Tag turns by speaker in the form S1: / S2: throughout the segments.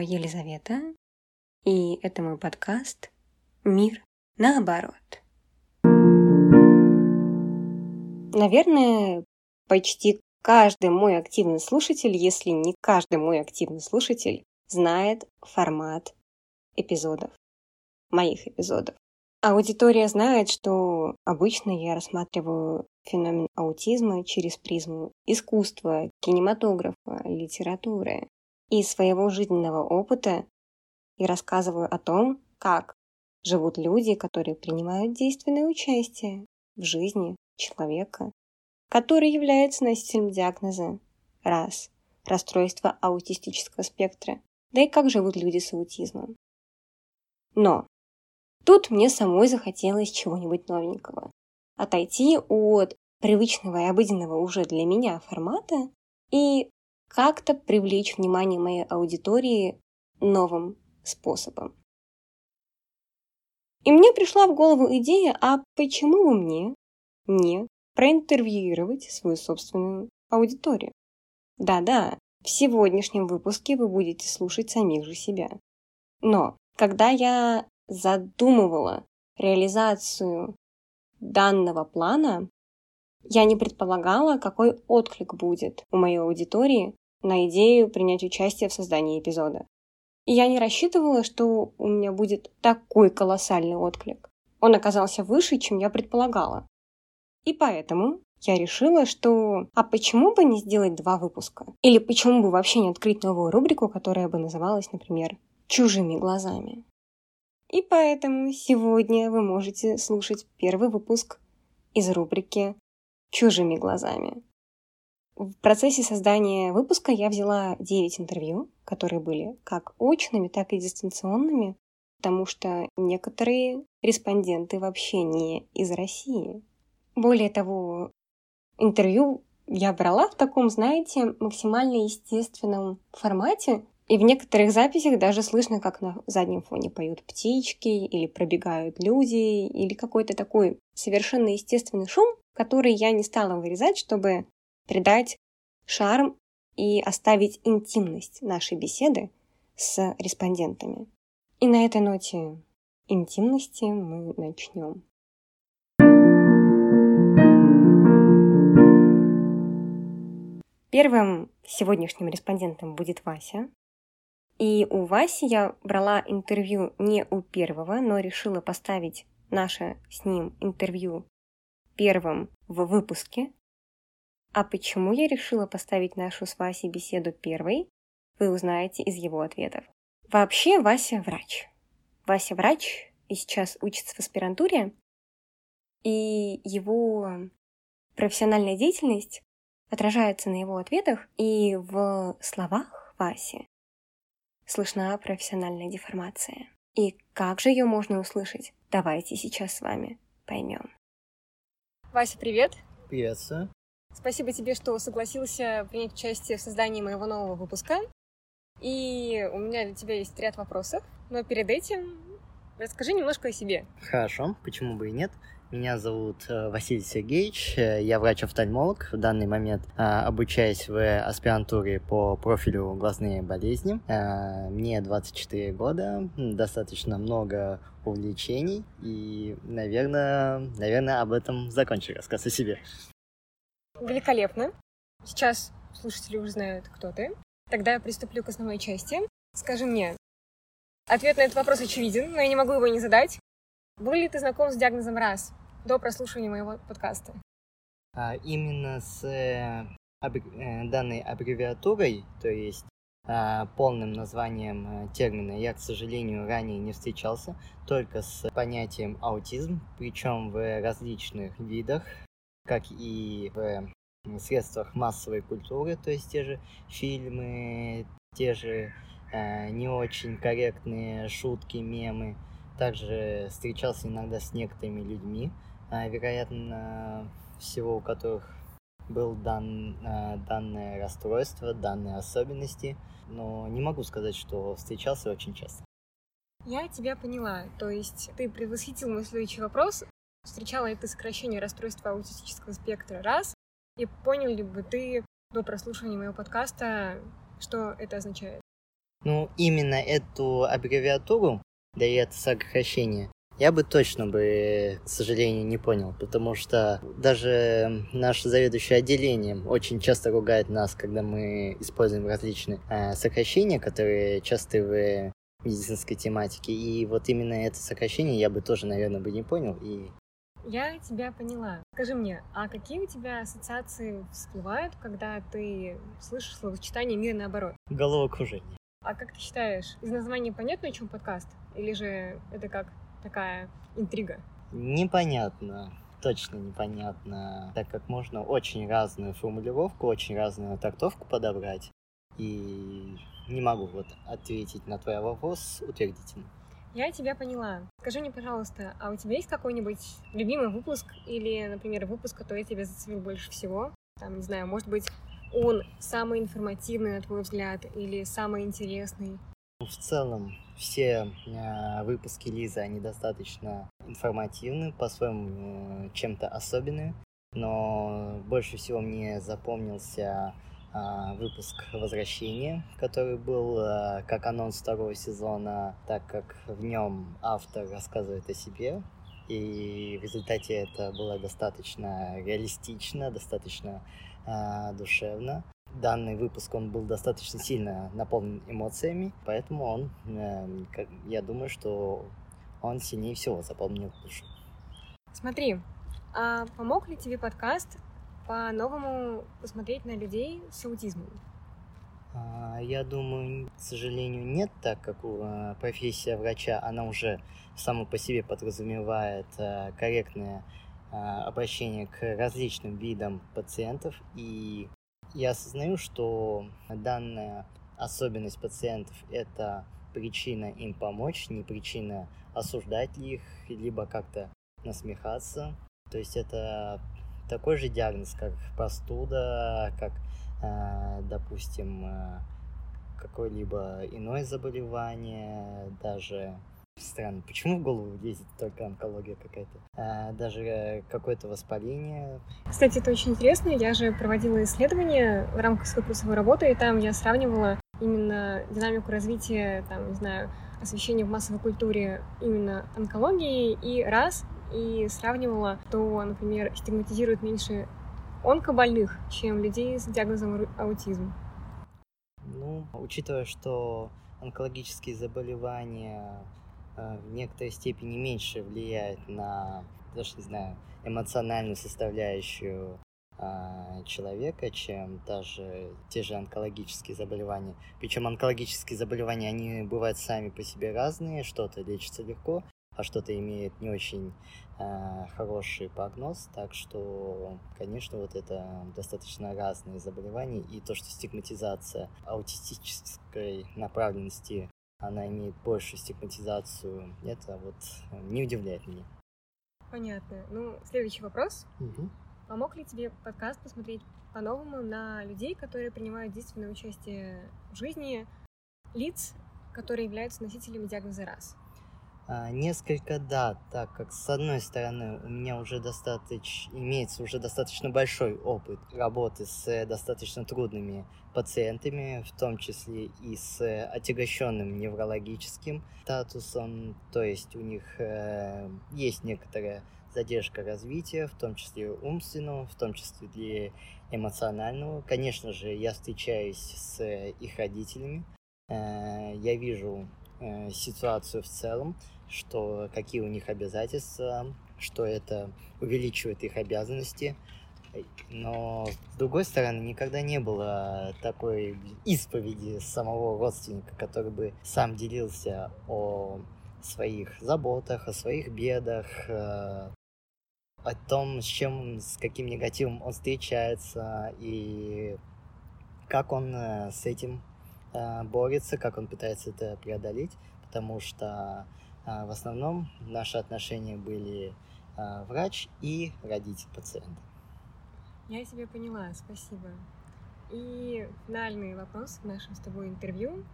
S1: Рожнова Елизавета, и это мой подкаст «Мир наоборот». Наверное, почти каждый мой активный слушатель, если не каждый мой активный слушатель, знает формат эпизодов, моих эпизодов. Аудитория знает, что обычно я рассматриваю феномен аутизма через призму искусства, кинематографа, литературы и своего жизненного опыта и рассказываю о том, как живут люди, которые принимают действенное участие в жизни человека, который является носителем диагноза раз расстройство аутистического спектра, да и как живут люди с аутизмом. Но тут мне самой захотелось чего-нибудь новенького отойти от привычного и обыденного уже для меня формата и как-то привлечь внимание моей аудитории новым способом. И мне пришла в голову идея, а почему бы мне не проинтервьюировать свою собственную аудиторию? Да-да, в сегодняшнем выпуске вы будете слушать самих же себя. Но когда я задумывала реализацию данного плана я не предполагала, какой отклик будет у моей аудитории на идею принять участие в создании эпизода. И я не рассчитывала, что у меня будет такой колоссальный отклик. Он оказался выше, чем я предполагала. И поэтому я решила, что а почему бы не сделать два выпуска? Или почему бы вообще не открыть новую рубрику, которая бы называлась, например, «Чужими глазами». И поэтому сегодня вы можете слушать первый выпуск из рубрики «Чужими глазами». В процессе создания выпуска я взяла 9 интервью, которые были как очными, так и дистанционными, потому что некоторые респонденты вообще не из России. Более того, интервью я брала в таком, знаете, максимально естественном формате, и в некоторых записях даже слышно, как на заднем фоне поют птички, или пробегают люди, или какой-то такой совершенно естественный шум, который я не стала вырезать, чтобы придать шарм и оставить интимность нашей беседы с респондентами. И на этой ноте интимности мы начнем. Первым сегодняшним респондентом будет Вася. И у Васи я брала интервью не у первого, но решила поставить наше с ним интервью первым в выпуске. А почему я решила поставить нашу с Васей беседу первой, вы узнаете из его ответов. Вообще Вася врач. Вася врач и сейчас учится в аспирантуре, и его профессиональная деятельность отражается на его ответах и в словах Васи слышна профессиональная деформация. И как же ее можно услышать? Давайте сейчас с вами поймем. Вася, привет!
S2: Приветствую.
S1: Спасибо тебе, что согласился принять участие в создании моего нового выпуска. И у меня для тебя есть ряд вопросов, но перед этим расскажи немножко о себе.
S2: Хорошо, почему бы и нет. Меня зовут э, Василий Сергеевич, э, я врач-офтальмолог. В данный момент э, обучаюсь в аспирантуре по профилю глазные болезни. Мне 24 года, достаточно много увлечений, и, наверное, наверное, об этом закончу рассказ о себе.
S1: Великолепно. Сейчас слушатели уже знают, кто ты. Тогда я приступлю к основной части. Скажи мне, ответ на этот вопрос очевиден, но я не могу его не задать. Был ли ты знаком с диагнозом РАС? До прослушивания моего подкаста.
S2: А именно с э, э, данной аббревиатурой, то есть э, полным названием э, термина, я, к сожалению, ранее не встречался, только с понятием аутизм, причем в различных видах, как и в средствах массовой культуры, то есть те же фильмы, те же э, не очень корректные шутки, мемы. Также встречался иногда с некоторыми людьми, а, вероятно, всего у которых был дан, а, данное расстройство, данные особенности, но не могу сказать, что встречался очень часто.
S1: Я тебя поняла. То есть ты предвосхитил мой следующий вопрос. Встречала ли ты сокращение расстройства аутистического спектра раз? И понял ли бы ты до прослушивания моего подкаста,
S3: Что это означает?
S2: Ну, именно эту аббревиатуру, да и это сокращение, я бы точно бы, к сожалению, не понял, потому что даже наш заведующий отделением очень часто ругает нас, когда мы используем различные э, сокращения, которые часто в медицинской тематике. И вот именно это сокращение я бы тоже, наверное, бы не понял. И
S3: я тебя поняла. Скажи мне, а какие у тебя ассоциации всплывают, когда ты слышишь словосочетание «мир наоборот»?
S2: Головокружение.
S3: А как ты считаешь, из названия понятно, о чем подкаст? Или же это как такая интрига?
S2: Непонятно точно непонятно, так как можно очень разную формулировку, очень разную трактовку подобрать. И не могу вот ответить на твой вопрос утвердительно.
S3: Я тебя поняла. Скажи мне, пожалуйста, а у тебя есть какой-нибудь любимый выпуск или, например, выпуск, который тебя зацепил больше всего? Там, не знаю, может быть, он самый информативный, на твой взгляд, или самый интересный?
S2: В целом, все э, выпуски Лизы, они достаточно информативны, по-своему э, чем-то особенные, но больше всего мне запомнился э, выпуск «Возвращение», который был э, как анонс второго сезона, так как в нем автор рассказывает о себе, и в результате это было достаточно реалистично, достаточно э, душевно. Данный выпуск, он был достаточно сильно наполнен эмоциями, поэтому он, э, я думаю, что он сильнее всего запомнил душу.
S3: Смотри, а помог ли тебе подкаст по-новому посмотреть на людей с аутизмом?
S2: А, я думаю, к сожалению, нет, так как э, профессия врача, она уже само по себе подразумевает э, корректное обращение к различным видам пациентов. И я осознаю, что данная особенность пациентов – это причина им помочь, не причина осуждать их, либо как-то насмехаться. То есть это такой же диагноз, как простуда, как, э, допустим, э, какое-либо иное заболевание, даже Странно, почему в голову лезет только онкология какая-то? А, даже какое-то воспаление.
S3: Кстати, это очень интересно. Я же проводила исследование в рамках своей курсовой работы, и там я сравнивала именно динамику развития, там, не знаю, освещения в массовой культуре именно онкологии и раз, и сравнивала, то, например, стигматизируют меньше онкобольных, чем людей с диагнозом аутизм.
S2: Ну, учитывая, что онкологические заболевания э, в некоторой степени меньше влияют на, даже не знаю, эмоциональную составляющую э, человека, чем даже те же онкологические заболевания. Причем онкологические заболевания, они бывают сами по себе разные, что-то лечится легко, а что-то имеет не очень э, хороший прогноз, так что, конечно, вот это достаточно разные заболевания, и то, что стигматизация аутистической направленности, она имеет большую стигматизацию, это вот не удивляет меня.
S3: Понятно. Ну, следующий вопрос. Угу. Помог ли тебе подкаст посмотреть по-новому на людей, которые принимают действенное участие в жизни лиц, которые являются носителями диагноза РАС?
S2: А, несколько да, так как с одной стороны у меня уже достаточно имеется уже достаточно большой опыт работы с достаточно трудными пациентами, в том числе и с отягощенным неврологическим статусом, то есть у них э, есть некоторая задержка развития, в том числе умственного, в том числе для эмоционального. Конечно же, я встречаюсь с их родителями, э, я вижу э, ситуацию в целом, что какие у них обязательства, что это увеличивает их обязанности. Но, с другой стороны, никогда не было такой исповеди самого родственника, который бы сам делился о своих заботах, о своих бедах, э, о том, с чем, с каким негативом он встречается и как он э, с этим э, борется, как он пытается это преодолеть, потому что в основном наши отношения были а, врач и родитель пациента.
S3: Я тебя поняла, спасибо. И финальный вопрос в нашем с тобой интервью.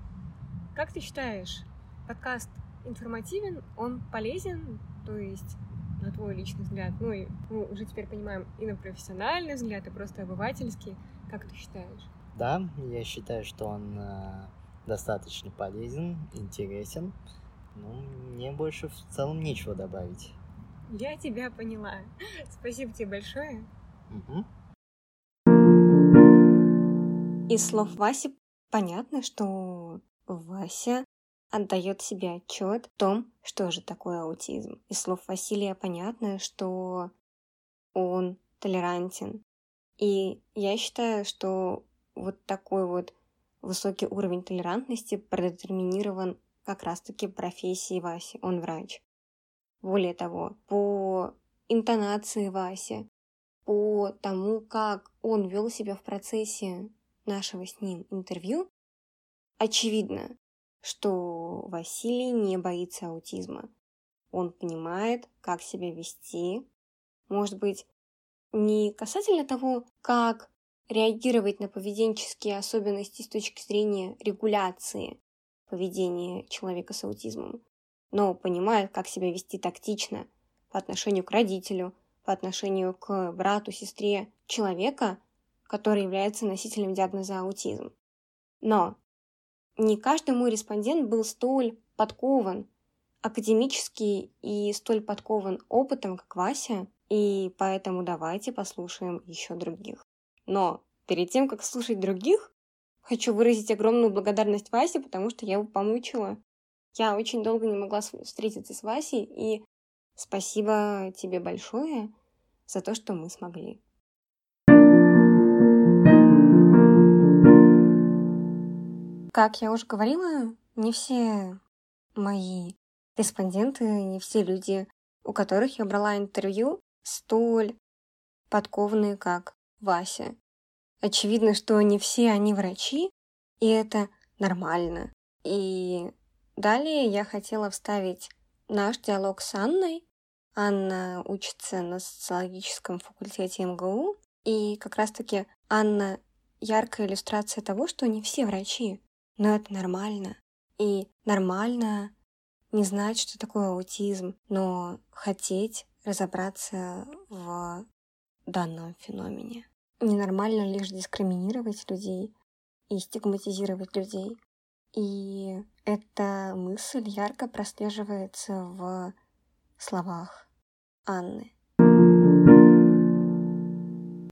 S3: Как ты считаешь, подкаст информативен, он полезен, то есть на твой личный взгляд, ну и мы уже теперь понимаем и на профессиональный взгляд, и просто обывательский, как ты считаешь?
S2: да, я считаю, что он э, достаточно полезен, интересен. Ну, мне больше в целом нечего добавить.
S1: Я тебя поняла. Спасибо тебе большое.
S2: Угу.
S1: Из слов Васи понятно, что Вася отдает себе отчет в том, что же такое аутизм. Из слов Василия понятно, что он толерантен. И я считаю, что вот такой вот высокий уровень толерантности продетерминирован как раз-таки профессией Васи. Он врач. Более того, по интонации Васи, по тому, как он вел себя в процессе нашего с ним интервью, очевидно, что Василий не боится аутизма. Он понимает, как себя вести. Может быть, не касательно того, как реагировать на поведенческие особенности с точки зрения регуляции поведения человека с аутизмом, но понимает, как себя вести тактично по отношению к родителю, по отношению к брату, сестре человека, который является носителем диагноза аутизм. Но не каждый мой респондент был столь подкован академически и столь подкован опытом, как Вася, и поэтому давайте послушаем еще других. Но перед тем, как слушать других, хочу выразить огромную благодарность Васе, потому что я его помучила. Я очень долго не могла встретиться с Васей, и спасибо тебе большое за то, что мы смогли. Как я уже говорила, не все мои респонденты, не все люди, у которых я брала интервью, столь подкованные, как Вася. Очевидно, что не все они врачи, и это нормально. И далее я хотела вставить наш диалог с Анной. Анна учится на социологическом факультете МГУ, и как раз-таки Анна яркая иллюстрация того, что не все врачи. Но это нормально. И нормально не знать, что такое аутизм, но хотеть разобраться в данном феномене. Ненормально лишь дискриминировать людей и стигматизировать людей. И эта мысль ярко прослеживается в словах Анны.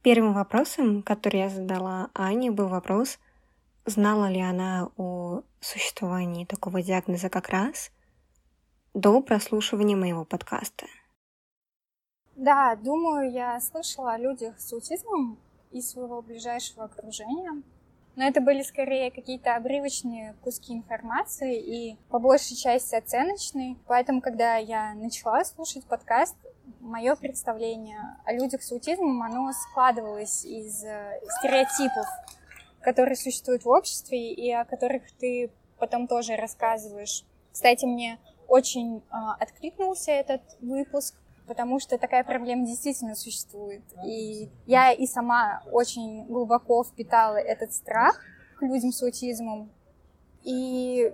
S1: Первым вопросом, который я задала Ане, был вопрос, Знала ли она о существовании такого диагноза как раз до прослушивания моего подкаста?
S4: Да, думаю, я слышала о людях с аутизмом из своего ближайшего окружения. Но это были скорее какие-то обрывочные куски информации и по большей части оценочные. Поэтому, когда я начала слушать подкаст, мое представление о людях с аутизмом, оно складывалось из э, стереотипов которые существуют в обществе и о которых ты потом тоже рассказываешь. Кстати, мне очень э, откликнулся этот выпуск, потому что такая проблема действительно существует. И я и сама очень глубоко впитала этот страх к людям с аутизмом. И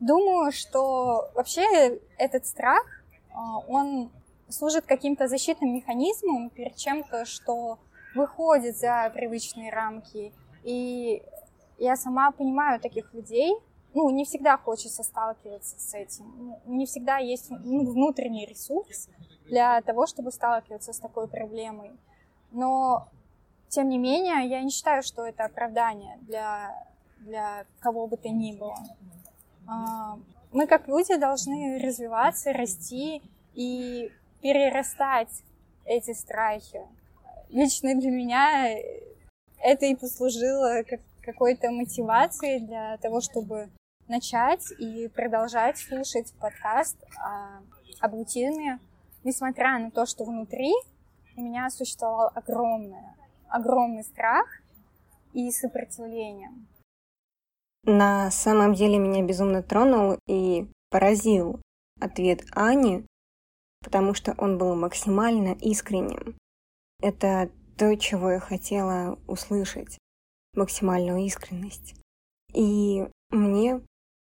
S4: думаю, что вообще этот страх, э, он служит каким-то защитным механизмом перед чем-то, что выходит за привычные рамки. И я сама понимаю таких людей. Ну, не всегда хочется сталкиваться с этим. Ну, не всегда есть ну, внутренний ресурс для того, чтобы сталкиваться с такой проблемой. Но, тем не менее, я не считаю, что это оправдание для, для кого бы то ни было. А, мы, как люди, должны развиваться, расти и перерастать эти страхи лично для меня это и послужило как какой-то мотивацией для того, чтобы начать и продолжать слушать подкаст о, об аутизме, несмотря на то, что внутри у меня существовал огромный, огромный страх и сопротивление.
S1: На самом деле меня безумно тронул и поразил ответ Ани, потому что он был максимально искренним. Это то, чего я хотела услышать. Максимальную искренность. И мне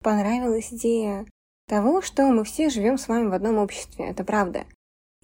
S1: понравилась идея того, что мы все живем с вами в одном обществе. Это правда.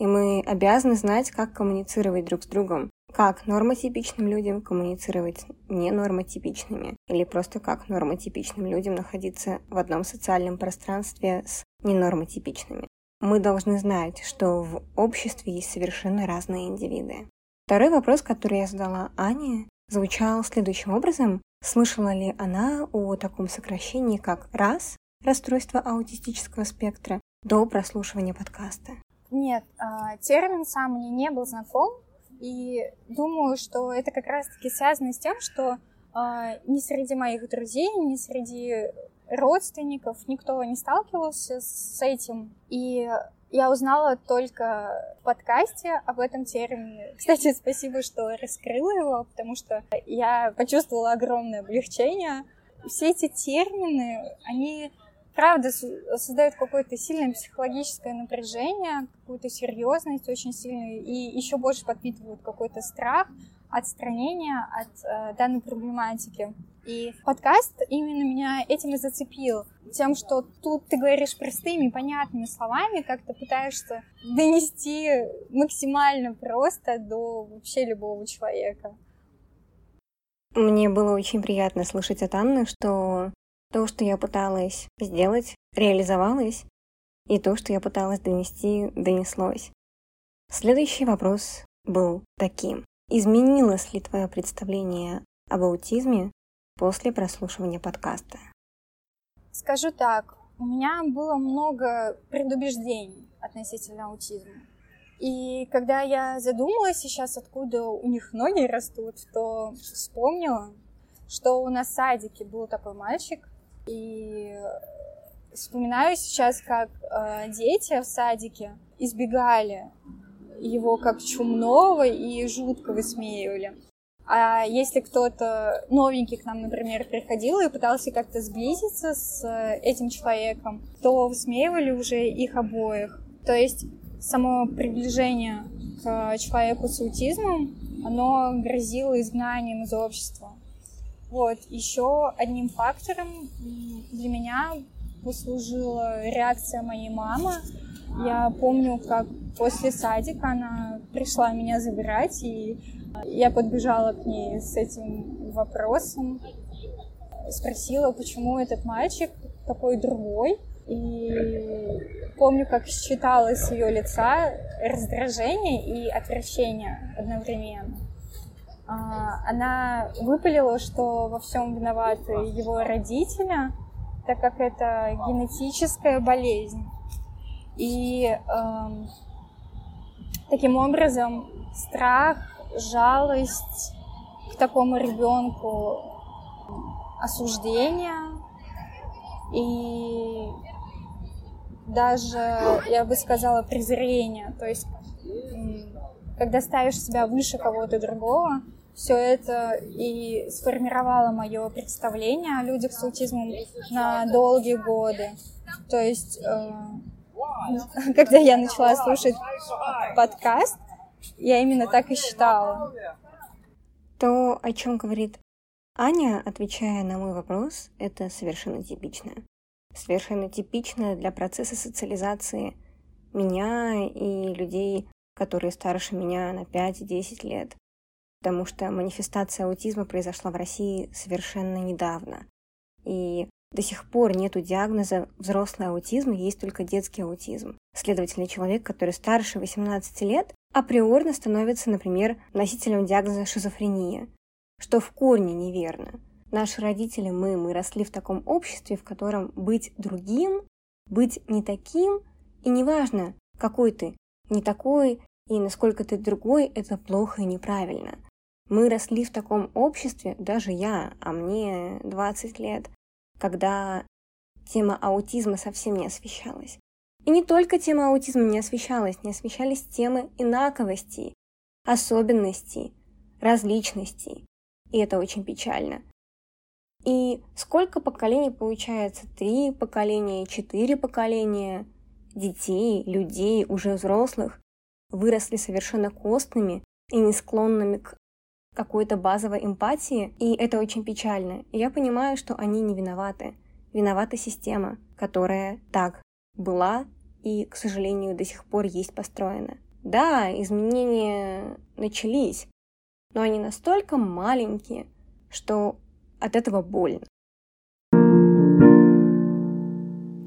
S1: И мы обязаны знать, как коммуницировать друг с другом. как нормотипичным людям коммуницировать с ненормотипичными, или просто как нормотипичным людям находиться в одном социальном пространстве с ненормотипичными. Мы должны знать, что в обществе есть совершенно разные индивиды. Второй вопрос, который я задала Ане, звучал следующим образом. Слышала ли она о таком сокращении, как РАС, расстройство аутистического спектра, до прослушивания подкаста?
S4: Нет, а, термин сам мне не был знаком, и думаю, что это как раз-таки связано с тем, что э, ни среди моих друзей, ни среди родственников никто не сталкивался с этим. И я узнала только в подкасте об этом термине. Кстати, спасибо, что раскрыла его, потому что я почувствовала огромное облегчение. Все эти термины, они правда создают какое-то сильное психологическое напряжение, какую-то серьезность очень сильную, и еще больше подпитывают какой-то страх, отстранение от э, данной проблематики. И подкаст именно меня этим и зацепил. Тем, что тут ты говоришь простыми, понятными словами, как то пытаешься донести максимально просто до вообще любого человека.
S1: Мне было очень приятно слышать от Анны, что то, что я пыталась сделать, реализовалось, и то, что я пыталась донести, донеслось. Следующий вопрос был таким. Изменилось ли твое представление об аутизме после прослушивания подкаста?
S4: Скажу так, у меня было много предубеждений относительно аутизма. И когда я задумалась сейчас, откуда у них ноги растут, то вспомнила, что у нас в садике был такой мальчик, и вспоминаю сейчас, как э, дети в садике избегали его как чумного и жутко высмеивали. А если кто-то новенький к нам, например, приходил и пытался как-то сблизиться с этим человеком, то высмеивали уже их обоих. То есть само приближение к человеку с аутизмом, оно грозило изгнанием из общества. Вот, еще одним фактором для меня послужила реакция моей мамы. Я помню, как после садика она пришла меня забирать, и я подбежала к ней с этим вопросом, спросила, почему этот мальчик такой другой. И помню, как считала с ее лица раздражение и отвращение одновременно. А, она выпалила, что во всем виноваты его родители, так как это генетическая болезнь. И э, таким образом страх, жалость к такому ребенку, осуждение и даже, я бы сказала, презрение. То есть когда ставишь себя выше кого-то другого, все это и сформировало мое представление о людях с аутизмом на долгие годы. То есть, э, когда я начала слушать подкаст, я именно так и считала.
S1: То, о чем говорит Аня, отвечая на мой вопрос, это совершенно типично. Совершенно типично для процесса социализации меня и людей которые старше меня на 5-10 лет, потому что манифестация аутизма произошла в России совершенно недавно. И до сих пор нету диагноза взрослый аутизм, есть только детский аутизм. Следовательно, человек, который старше 18 лет, априорно становится, например, носителем диагноза шизофрения, что в корне неверно. Наши родители, мы, мы росли в таком обществе, в котором быть другим, быть не таким, и неважно, какой ты, не такой, и насколько ты другой, это плохо и неправильно. Мы росли в таком обществе, даже я, а мне 20 лет, когда тема аутизма совсем не освещалась. И не только тема аутизма не освещалась, не освещались темы инаковостей, особенностей, различностей. И это очень печально. И сколько поколений получается? Три поколения, четыре поколения детей, людей, уже взрослых, выросли совершенно костными и не склонными к какой-то базовой эмпатии, и это очень печально. И я понимаю, что они не виноваты. Виновата система, которая так была и, к сожалению, до сих пор есть построена. Да, изменения начались, но они настолько маленькие, что от этого больно.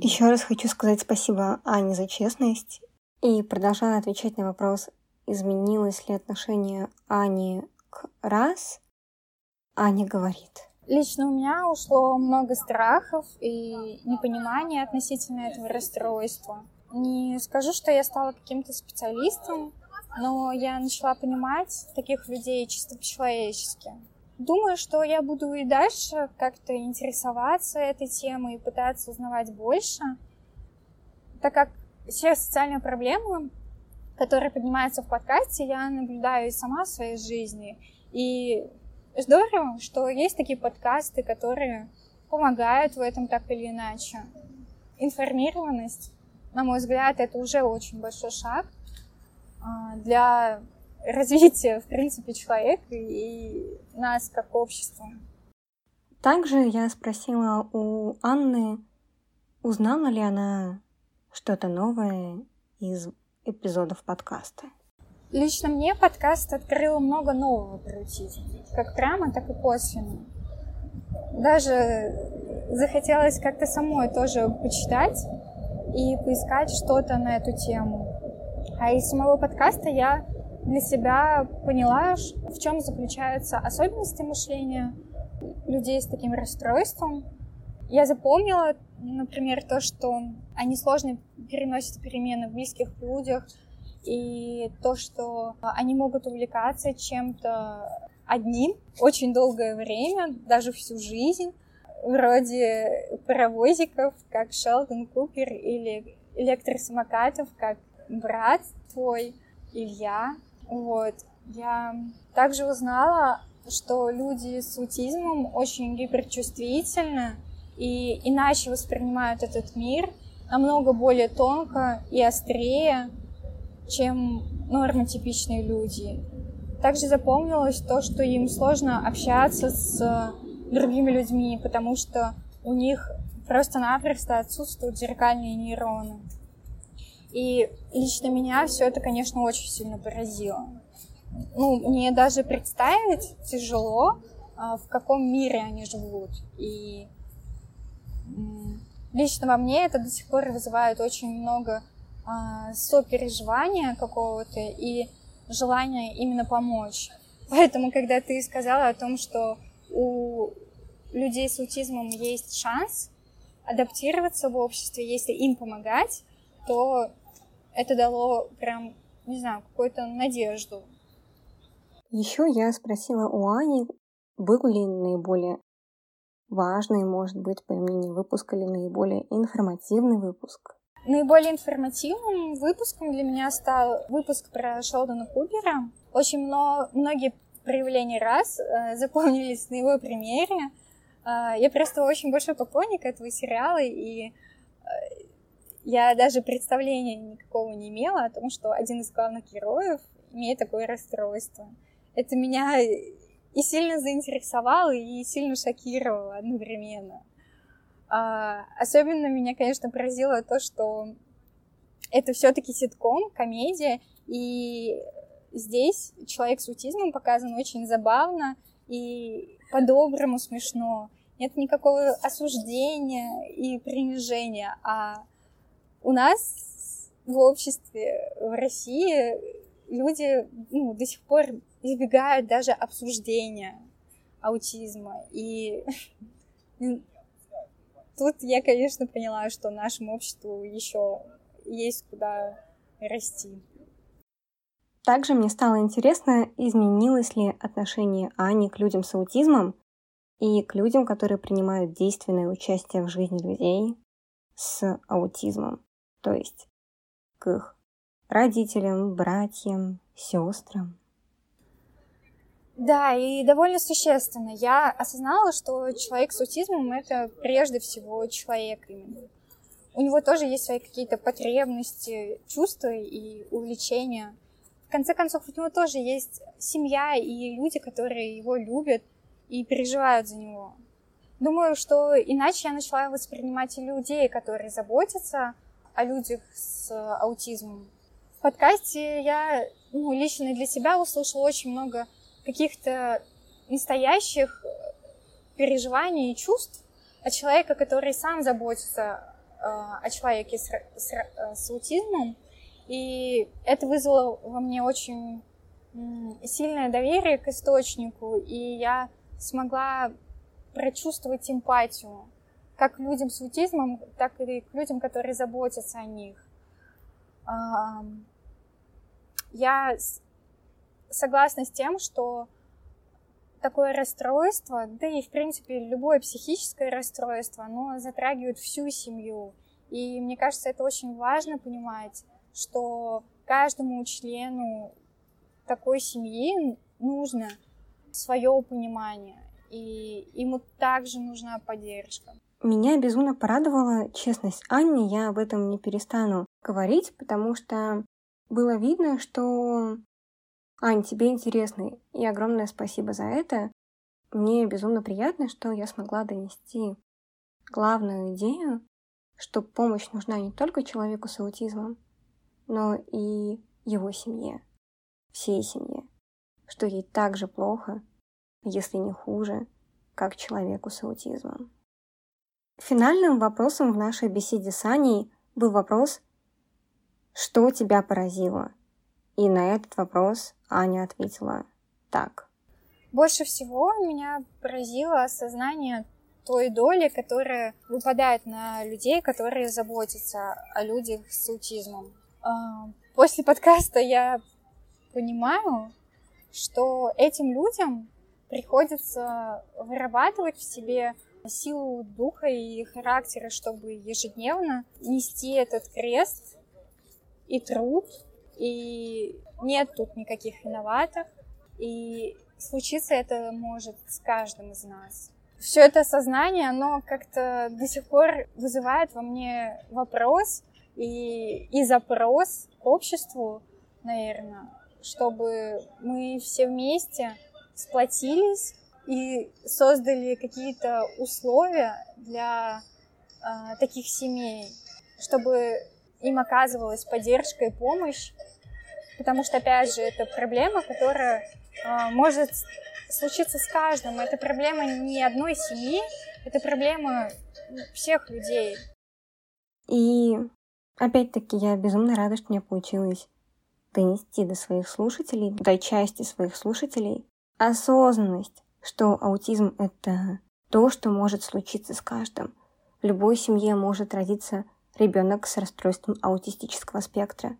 S1: Еще раз хочу сказать спасибо Ане за честность и продолжая отвечать на вопрос, изменилось ли отношение Ани раз, Аня говорит.
S4: Лично у меня ушло много страхов и непонимания относительно этого расстройства. Не скажу, что я стала каким-то специалистом, но я начала понимать таких людей чисто по-человечески. Думаю, что я буду и дальше как-то интересоваться этой темой и пытаться узнавать больше, так как все социальные проблемы, которые поднимаются в подкасте, я наблюдаю и сама в своей жизни. И здорово, что есть такие подкасты, которые помогают в этом так или иначе. Информированность, на мой взгляд, это уже очень большой шаг а, для развития, в принципе, человека и нас как общества.
S1: Также я спросила у Анны, узнала ли она что-то новое из эпизодов подкаста.
S4: Лично мне подкаст открыл много нового аутизм, как прямо, так и косвенно. Даже захотелось как-то самой тоже почитать и поискать что-то на эту тему. А из самого подкаста я для себя поняла, в чем заключаются особенности мышления людей с таким расстройством. Я запомнила, например, то, что они сложно переносят перемены в близких людях, и то, что они могут увлекаться чем-то одним очень долгое время, даже всю жизнь, вроде паровозиков, как Шелдон Купер, или электросамокатов, как брат твой, Илья. Вот. Я также узнала, что люди с аутизмом очень гиперчувствительны и иначе воспринимают этот мир, намного более тонко и острее, чем нормотипичные люди. Также запомнилось то, что им сложно общаться с другими людьми, потому что у них просто-напросто отсутствуют зеркальные нейроны. И лично меня все это, конечно, очень сильно поразило. Ну, мне даже представить тяжело, а, в каком мире они живут. И лично во мне это до сих пор вызывает очень много а, сопереживания какого-то и желания именно помочь. Поэтому, когда ты сказала о том, что у людей с аутизмом есть шанс адаптироваться в обществе, если им помогать, то это дало прям, не знаю, какую-то надежду.
S1: Еще я спросила у Ани, был ли наиболее важный, может быть, по мнению выпуска, или наиболее информативный выпуск.
S4: Наиболее информативным выпуском для меня стал выпуск про Шелдона Купера. Очень много, многие проявления раз э, запомнились на его примере. Э, я просто очень большой поклонник этого сериала, и э, я даже представления никакого не имела о том, что один из главных героев имеет такое расстройство. Это меня и сильно заинтересовало, и сильно шокировало одновременно. А, особенно меня, конечно, поразило то, что это все-таки ситком, комедия, и здесь человек с аутизмом показан очень забавно и по-доброму смешно. Нет никакого осуждения и принижения, а у нас в обществе, в России люди ну, до сих пор избегают даже обсуждения аутизма. И тут я, конечно, поняла, что нашему обществу еще есть куда расти.
S1: Также мне стало интересно, изменилось ли отношение Ани к людям с аутизмом и к людям, которые принимают действенное участие в жизни людей с аутизмом то есть к их родителям, братьям, сестрам.
S4: Да, и довольно существенно. Я осознала, что человек с аутизмом это прежде всего человек именно. У него тоже есть свои какие-то потребности, чувства и увлечения. В конце концов, у него тоже есть семья и люди, которые его любят и переживают за него. Думаю, что иначе я начала воспринимать и людей, которые заботятся о людях с аутизмом. В подкасте я ну, лично для себя услышала очень много каких-то настоящих переживаний и чувств от человека, который сам заботится э, о человеке с, с, э, с аутизмом. И это вызвало во мне очень сильное доверие к источнику, и я смогла прочувствовать эмпатию как к людям с аутизмом, так и к людям, которые заботятся о них. Я согласна с тем, что такое расстройство, да и, в принципе, любое психическое расстройство, оно затрагивает всю семью. И мне кажется, это очень важно понимать, что каждому члену такой семьи нужно свое понимание, и ему также нужна поддержка.
S1: Меня безумно порадовала честность Анни, я об этом не перестану говорить, потому что было видно, что Ань, тебе интересно, и огромное спасибо за это. Мне безумно приятно, что я смогла донести главную идею, что помощь нужна не только человеку с аутизмом, но и его семье, всей семье, что ей так же плохо, если не хуже, как человеку с аутизмом. Финальным вопросом в нашей беседе с Аней был вопрос «Что тебя поразило?» И на этот вопрос Аня ответила так.
S4: Больше всего меня поразило осознание той доли, которая выпадает на людей, которые заботятся о людях с аутизмом. А, после подкаста я понимаю, что этим людям приходится вырабатывать в себе силу духа и характера, чтобы ежедневно нести этот крест и труд, и нет тут никаких виноватых, и случиться это может с каждым из нас. Все это сознание, оно как-то до сих пор вызывает во мне вопрос и, и запрос к обществу, наверное, чтобы мы все вместе сплотились и создали какие-то условия для э, таких семей, чтобы им оказывалась поддержка и помощь, потому что, опять же, это проблема, которая э, может случиться с каждым. Это проблема не одной семьи, это проблема всех людей.
S1: И опять-таки я безумно рада, что мне получилось донести до своих слушателей, до части своих слушателей, осознанность, что аутизм — это то, что может случиться с каждым. В любой семье может родиться ребенок с расстройством аутистического спектра.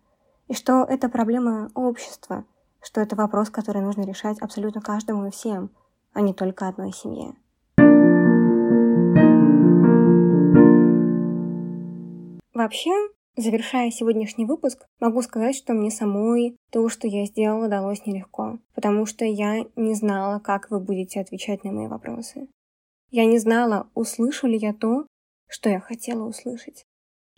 S1: И что это проблема общества — что это вопрос, который нужно решать абсолютно каждому и всем, а не только одной семье. Вообще, завершая сегодняшний выпуск, могу сказать, что мне самой то, что я сделала, далось нелегко, потому что я не знала, как вы будете отвечать на мои вопросы. Я не знала, услышу ли я то, что я хотела услышать.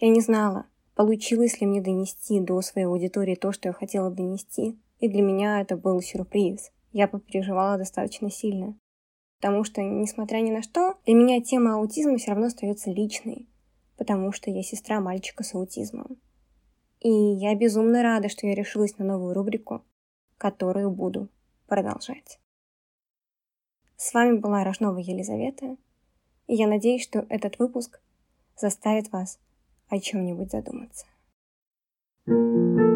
S1: Я не знала, получилось ли мне донести до своей аудитории то, что я хотела донести, и для меня это был сюрприз. Я попереживала достаточно сильно. Потому что, несмотря ни на что, для меня тема аутизма все равно остается личной. Потому что я сестра мальчика с аутизмом. И я безумно рада, что я решилась на новую рубрику, которую буду продолжать. С вами была Рожнова Елизавета, и я надеюсь, что этот выпуск заставит вас о чем-нибудь задуматься. thank you